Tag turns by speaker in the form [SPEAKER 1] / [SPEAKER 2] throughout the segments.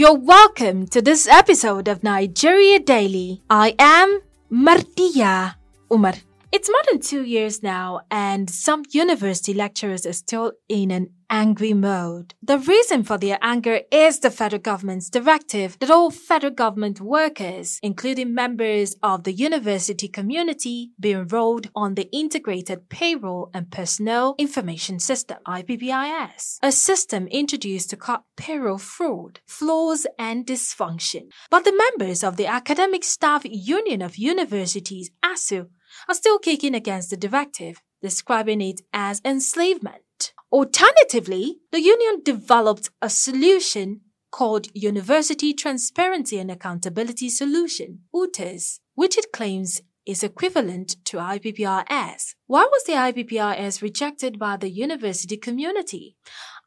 [SPEAKER 1] You're welcome to this episode of Nigeria Daily. I am Martia Umar. It's more than two years now, and some university lecturers are still in an angry mode. The reason for their anger is the federal government's directive that all federal government workers, including members of the university community, be enrolled on the Integrated Payroll and Personnel Information System, IPPIS, a system introduced to cut payroll fraud, flaws, and dysfunction. But the members of the Academic Staff Union of Universities, ASUU, are still kicking against the directive, describing it as enslavement. Alternatively, the union developed a solution called University Transparency and Accountability Solution, UTAS, which it claims is equivalent to IPPIS. Why was the IPPIS rejected by the university community?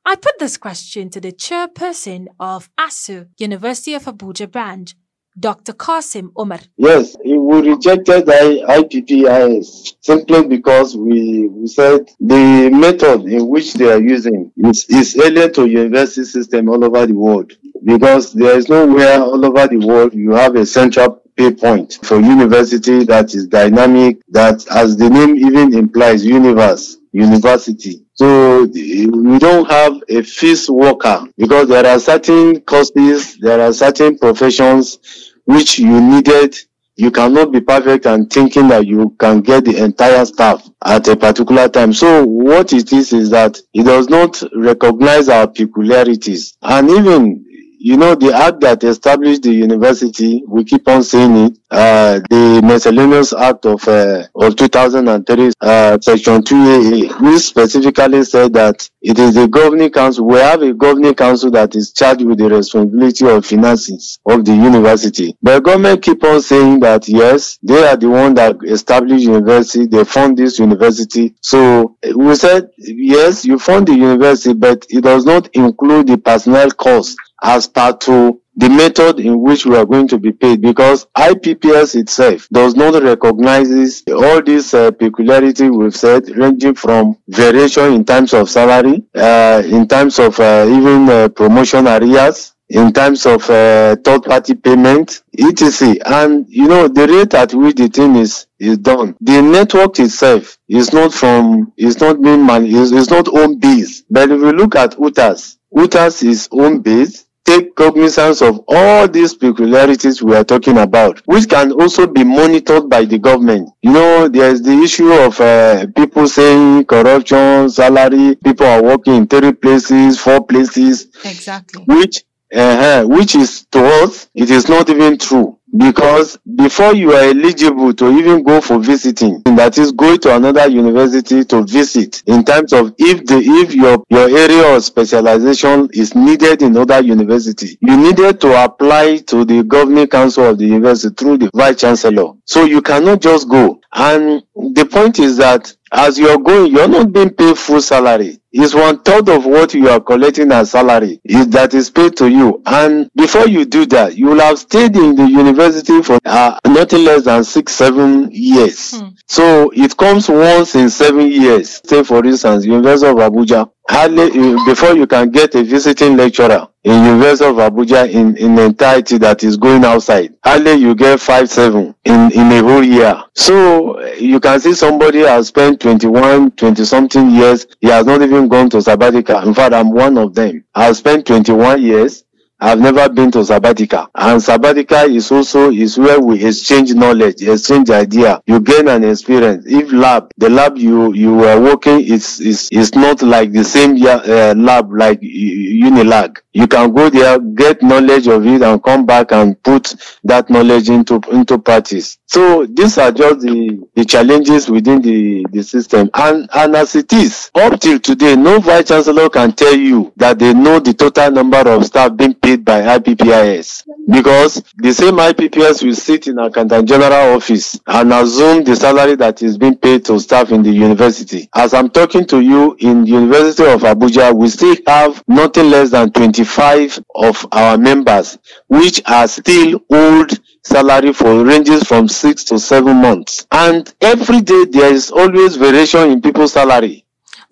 [SPEAKER 1] I put this question to the chairperson of ASUU, University of Abuja branch, Dr. Kasim Umar.
[SPEAKER 2] Yes, we rejected IPPIS simply because we, we said the method in which they are using is, is alien to university system all over the world because there is nowhere all over the world you have a central pay point for university that is dynamic that as the name even implies universe university so we don't have a fixed worker because there are certain courses there are certain professions which you needed you cannot be perfect and thinking that you can get the entire staff at a particular time. So what it is is that it does not recognize our peculiarities. And even you know, the act that established the university, we keep on saying it, uh, the Miscellaneous Act of, uh, of 2003, uh, Section 2AA, which specifically said that it is the governing council, we have a governing council that is charged with the responsibility of finances of the university. But government keep on saying that yes, they are the one that established university, they fund this university. So we said, yes, you fund the university, but it does not include the personnel cost as part to the method in which we are going to be paid because IPPIS itself does not recognize all these uh, peculiarity we've said ranging from variation in terms of salary, uh, in terms of uh, even uh, promotion areas, in terms of uh, third party payment, etc. And you know the rate at which the thing is is done. The network itself is not from is not being man is, is not own base. But if we look at UTAS, UTAS is own based take cognizance of all these peculiarities we are talking about, which can also be monitored by the government. You know, there's the issue of uh, people saying corruption, salary, people are working in three places, four places.
[SPEAKER 1] Exactly.
[SPEAKER 2] Which, uh, which is to us, it is not even true. Because before you are eligible to even go for visiting that is going to another university to visit in terms of if the if your your area of specialization is needed in other university you needed to apply to the governing council of the university through the vice chancellor. So you cannot just go. And the point is that as you're going you're not being paid full salary is one third of what you are collecting as salary is that is paid to you. And before you do that you will have stayed in the university for uh, nothing less than six seven years.
[SPEAKER 1] Hmm.
[SPEAKER 2] so it comes once in seven years. Say for instance university of abuja. Hardly uh, before you can get a visiting lecturer in university of abuja in in entirety that is going outside hardly you get five seven in in a whole year. So you can see somebody has spent 21 20 something years. He has not even gone to sabbatical in fact i'm one of them i have spent 21 years I've never been to Sabbatical. And Sabbatical is also is where we exchange knowledge, exchange idea. You gain an experience. If lab, the lab you you were working is is is not like the same uh, lab like Unilag. You can go there, get knowledge of it, and come back and put that knowledge into into practice. So these are just the the challenges within the the system. And and as it is, up till today, no vice chancellor can tell you that they know the total number of staff being paid by IPPIS because the same IPPIS will sit in accountant general office and assume the salary that is being paid to staff in the university. As I'm talking to you in the University of Abuja, we still have nothing less than 25 25 of our members, which are still old salary for ranges from six to seven months. And every day there is always variation in people's salary.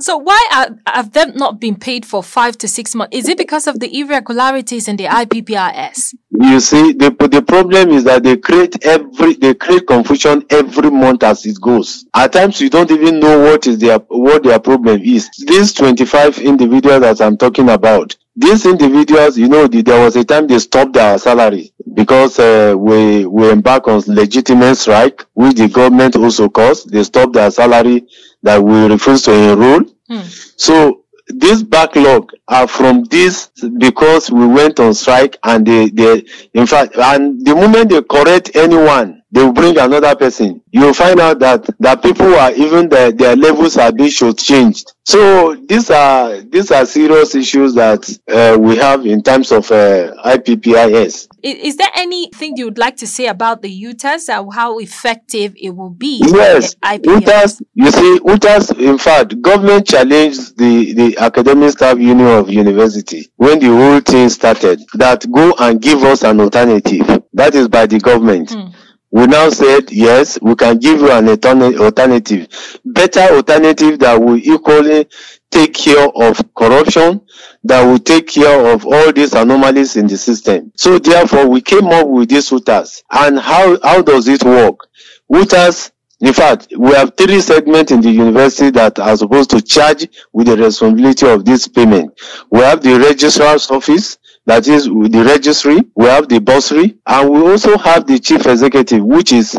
[SPEAKER 1] So why are, have them not been paid for five to six months? Is it because of the irregularities in the IPPIS?
[SPEAKER 2] You see, the, the problem is that they create every they create confusion every month as it goes. At times you don't even know what is their what their problem is. These 25 individuals that I'm talking about, these individuals, you know, the, there was a time they stopped their salary because uh, we we embark on legitimate strike, which the government also caused. They stopped their salary that we refuse to enroll. Hmm. So this backlog are from this because we went on strike and they, they in fact and the moment they correct anyone they will bring another person you will find out that that people are even their, their levels are being changed so these are these are serious issues that uh, we have in terms of uh, IPPIS.
[SPEAKER 1] Is there anything you would like to say about the UTAS and how effective it will be?
[SPEAKER 2] Yes, UTAS. You see, UTAS. In fact, government challenged the the academic staff union of university when the whole thing started. That go and give us an alternative. That is by the government. Mm we now said yes we can give you an alternative. Better alternative that will equally take care of corruption that will take care of all these anomalies in the system. So therefore we came up with these UTAS and how how does it work? UTAS in fact, we have three segments in the university that are supposed to charge with the responsibility of this payment. We have the registrar's office, that is the registry, we have the bursary, and we also have the chief executive, which is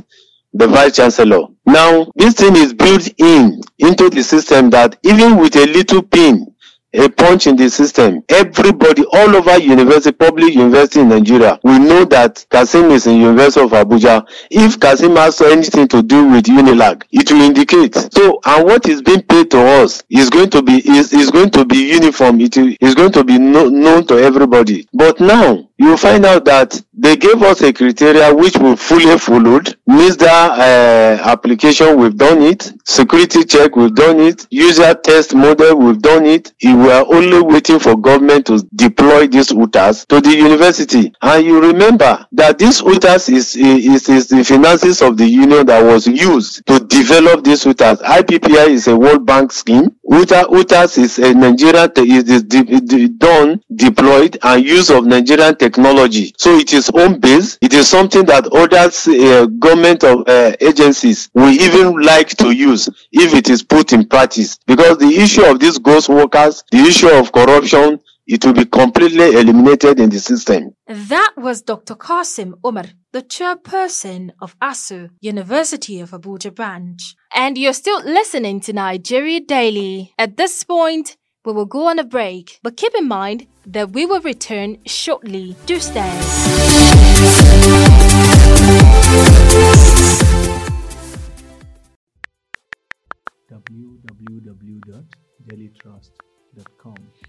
[SPEAKER 2] the vice chancellor. Now, this thing is built in into the system that even with a little pin, a punch in the system. Everybody all over university, public university in Nigeria, we know that Kasim is in University of Abuja. If Kasim has anything to do with Unilag, it will indicate. So, and what is being paid to us is going to be is, is going to be uniform. It is going to be no, known to everybody. But now you find out that they gave us a criteria which we fully followed. NITDA uh, application, we've done it. Security check, we've done it. User test model, we've done it. We are only waiting for government to deploy these UTAS to the university. And you remember that this UTAS is, is, is the finances of the union that was used to develop this UTAS. IPPI is a World Bank scheme. UTA, UTAS is a Nigerian, is, is, is done, deployed and use of Nigerian technology. So it is home based. It is something that other uh, government of, uh, agencies will even like to use if it is put in practice. Because the issue of these ghost workers, the issue of corruption, it will be completely eliminated in the system.
[SPEAKER 1] That was Dr. Kasim Umar, the chairperson of ASUU, University of Abuja branch. And you're still listening to Nigeria Daily. At this point, we will go on a break, but keep in mind that we will return shortly. Do stay.
[SPEAKER 3] www.dailytrust.com That's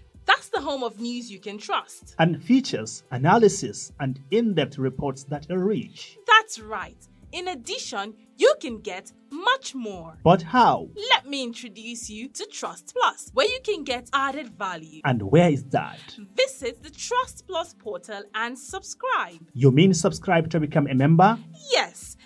[SPEAKER 3] the home of news you can trust.
[SPEAKER 4] And features, analysis, and in depth reports that are rich.
[SPEAKER 3] That's right. In addition, you can get much more.
[SPEAKER 4] But how?
[SPEAKER 3] Let me introduce you to Trust Plus, where you can get added value.
[SPEAKER 4] And where is that?
[SPEAKER 3] Visit the Trust Plus portal and subscribe.
[SPEAKER 4] You mean subscribe to become a member?
[SPEAKER 3] Yes,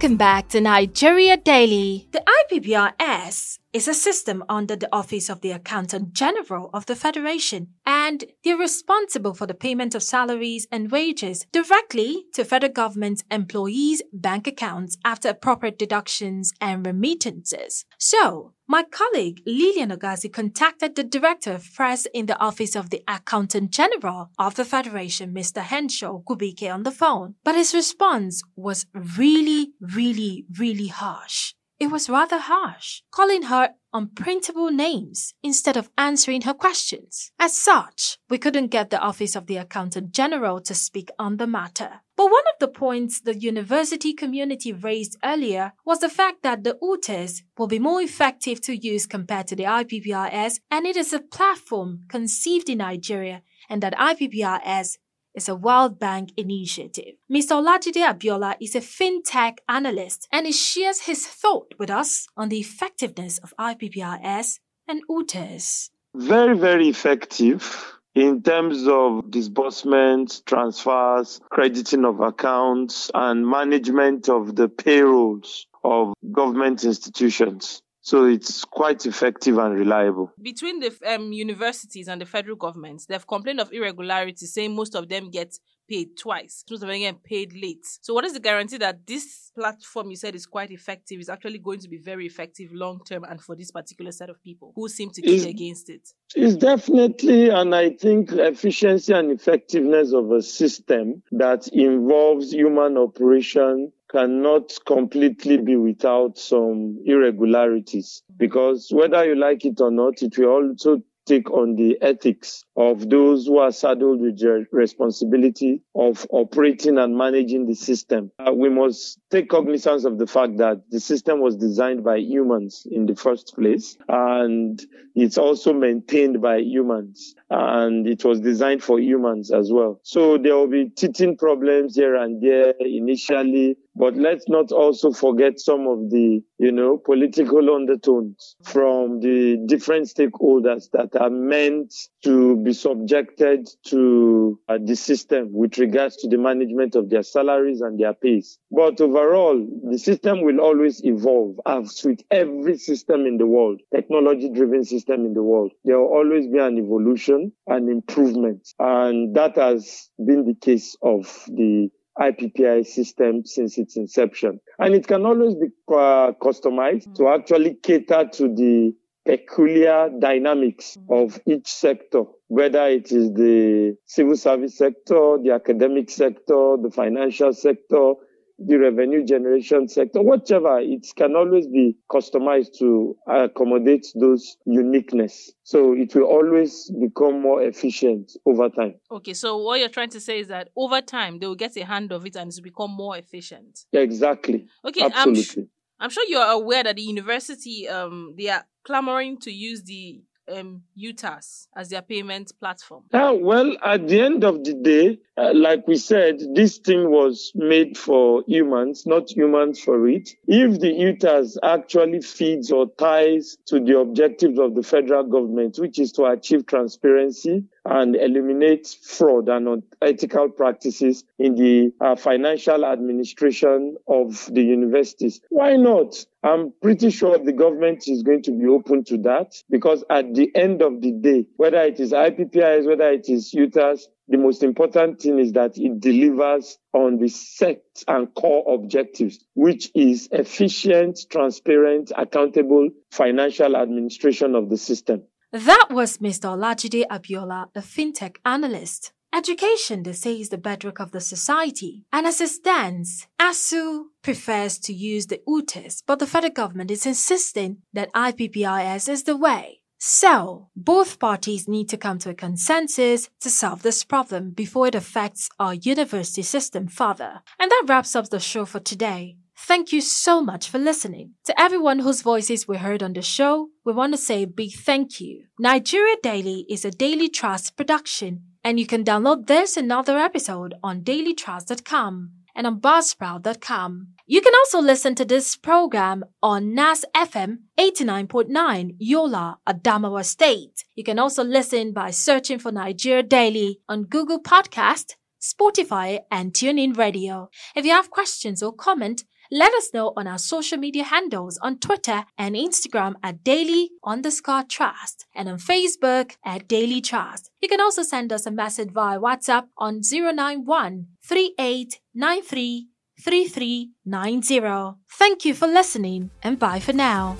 [SPEAKER 1] Welcome back to Nigeria Daily. The IPPIS is a system under the Office of the Accountant General of the Federation, and they're responsible for the payment of salaries and wages directly to federal government employees' bank accounts after appropriate deductions and remittances. So, my colleague Lilian Ogazi contacted the Director of Press in the Office of the Accountant General of the Federation, Mr. Henshaw Ogubike, on the phone, but his response was really, really, really harsh. It was rather harsh, calling her unprintable names instead of answering her questions. As such, we couldn't get the Office of the Accountant General to speak on the matter. But one of the points the university community raised earlier was the fact that the UTAS will be more effective to use compared to the IPPIS, and it is a platform conceived in Nigeria, and that IPPIS is a World Bank initiative. Mr. Olajide Abiola is a fintech analyst and he shares his thought with us on the effectiveness of IPPIS and UTAS.
[SPEAKER 5] Very, very effective in terms of disbursement, transfers, crediting of accounts, and management of the payrolls of government institutions. So it's quite effective and reliable.
[SPEAKER 3] Between the um, universities and the federal government, they've complained of irregularities, saying most of them get paid twice. Of them paid late. So what is the guarantee that this platform you said is quite effective is actually going to be very effective long term and for this particular set of people who seem to kick against it?
[SPEAKER 5] It's definitely, and I think efficiency and effectiveness of a system that involves human operation cannot completely be without some irregularities because whether you like it or not, it will also on the ethics of those who are saddled with the responsibility of operating and managing the system. Uh, we must take cognizance of the fact that the system was designed by humans in the first place and it's also maintained by humans and it was designed for humans as well. So there will be teething problems here and there initially but let's not also forget some of the, you know, political undertones from the different stakeholders that are meant to be subjected to uh, the system with regards to the management of their salaries and their pays. But overall, the system will always evolve as with every system in the world, technology driven system in the world. There will always be an evolution and improvement. And that has been the case of the IPPI system since its inception. And it can always be uh, customized mm-hmm. to actually cater to the peculiar dynamics mm-hmm. of each sector, whether it is the civil service sector, the academic sector, the financial sector, the revenue generation sector, whatever, it can always be customized to accommodate those uniqueness. So it will always become more efficient over time.
[SPEAKER 3] Okay, so what you're trying to say is that over time they will get a hand of it and it's become more efficient.
[SPEAKER 5] Exactly.
[SPEAKER 3] Okay, absolutely. I'm, I'm sure you're aware that the university um they are clamoring to use the um, UTAS as their payment platform?
[SPEAKER 5] Uh, well, at the end of the day, uh, like we said, this thing was made for humans, not humans for it. If the UTAS actually feeds or ties to the objectives of the federal government, which is to achieve transparency and eliminate fraud and unethical practices in the uh, financial administration of the universities, why not? I'm pretty sure the government is going to be open to that because at the end of the day, whether it is IPPIS, whether it is UTAS, the most important thing is that it delivers on the set and core objectives, which is efficient, transparent, accountable financial administration of the system.
[SPEAKER 1] That was Mr. Olajide Abiola, a fintech analyst. Education, they say, is the bedrock of the society. And as it stands, ASUU prefers to use the UTAS, but the federal government is insisting that IPPIS is the way. So, both parties need to come to a consensus to solve this problem before it affects our university system further. And that wraps up the show for today. Thank you so much for listening. To everyone whose voices we heard on the show, we want to say a big thank you. Nigeria Daily is a Daily Trust production, and you can download this and other episode on dailytrust.com and on buzzsprout.com. You can also listen to this program on NAS FM 89.9 Yola, Adamawa State. You can also listen by searching for Nigeria Daily on Google Podcast, Spotify, and TuneIn Radio. If you have questions or comment, let us know on our social media handles on Twitter and Instagram at daily underscore trust and on Facebook at daily trust. You can also send us a message via WhatsApp on 091 3893 3390. Thank you for listening and bye for now.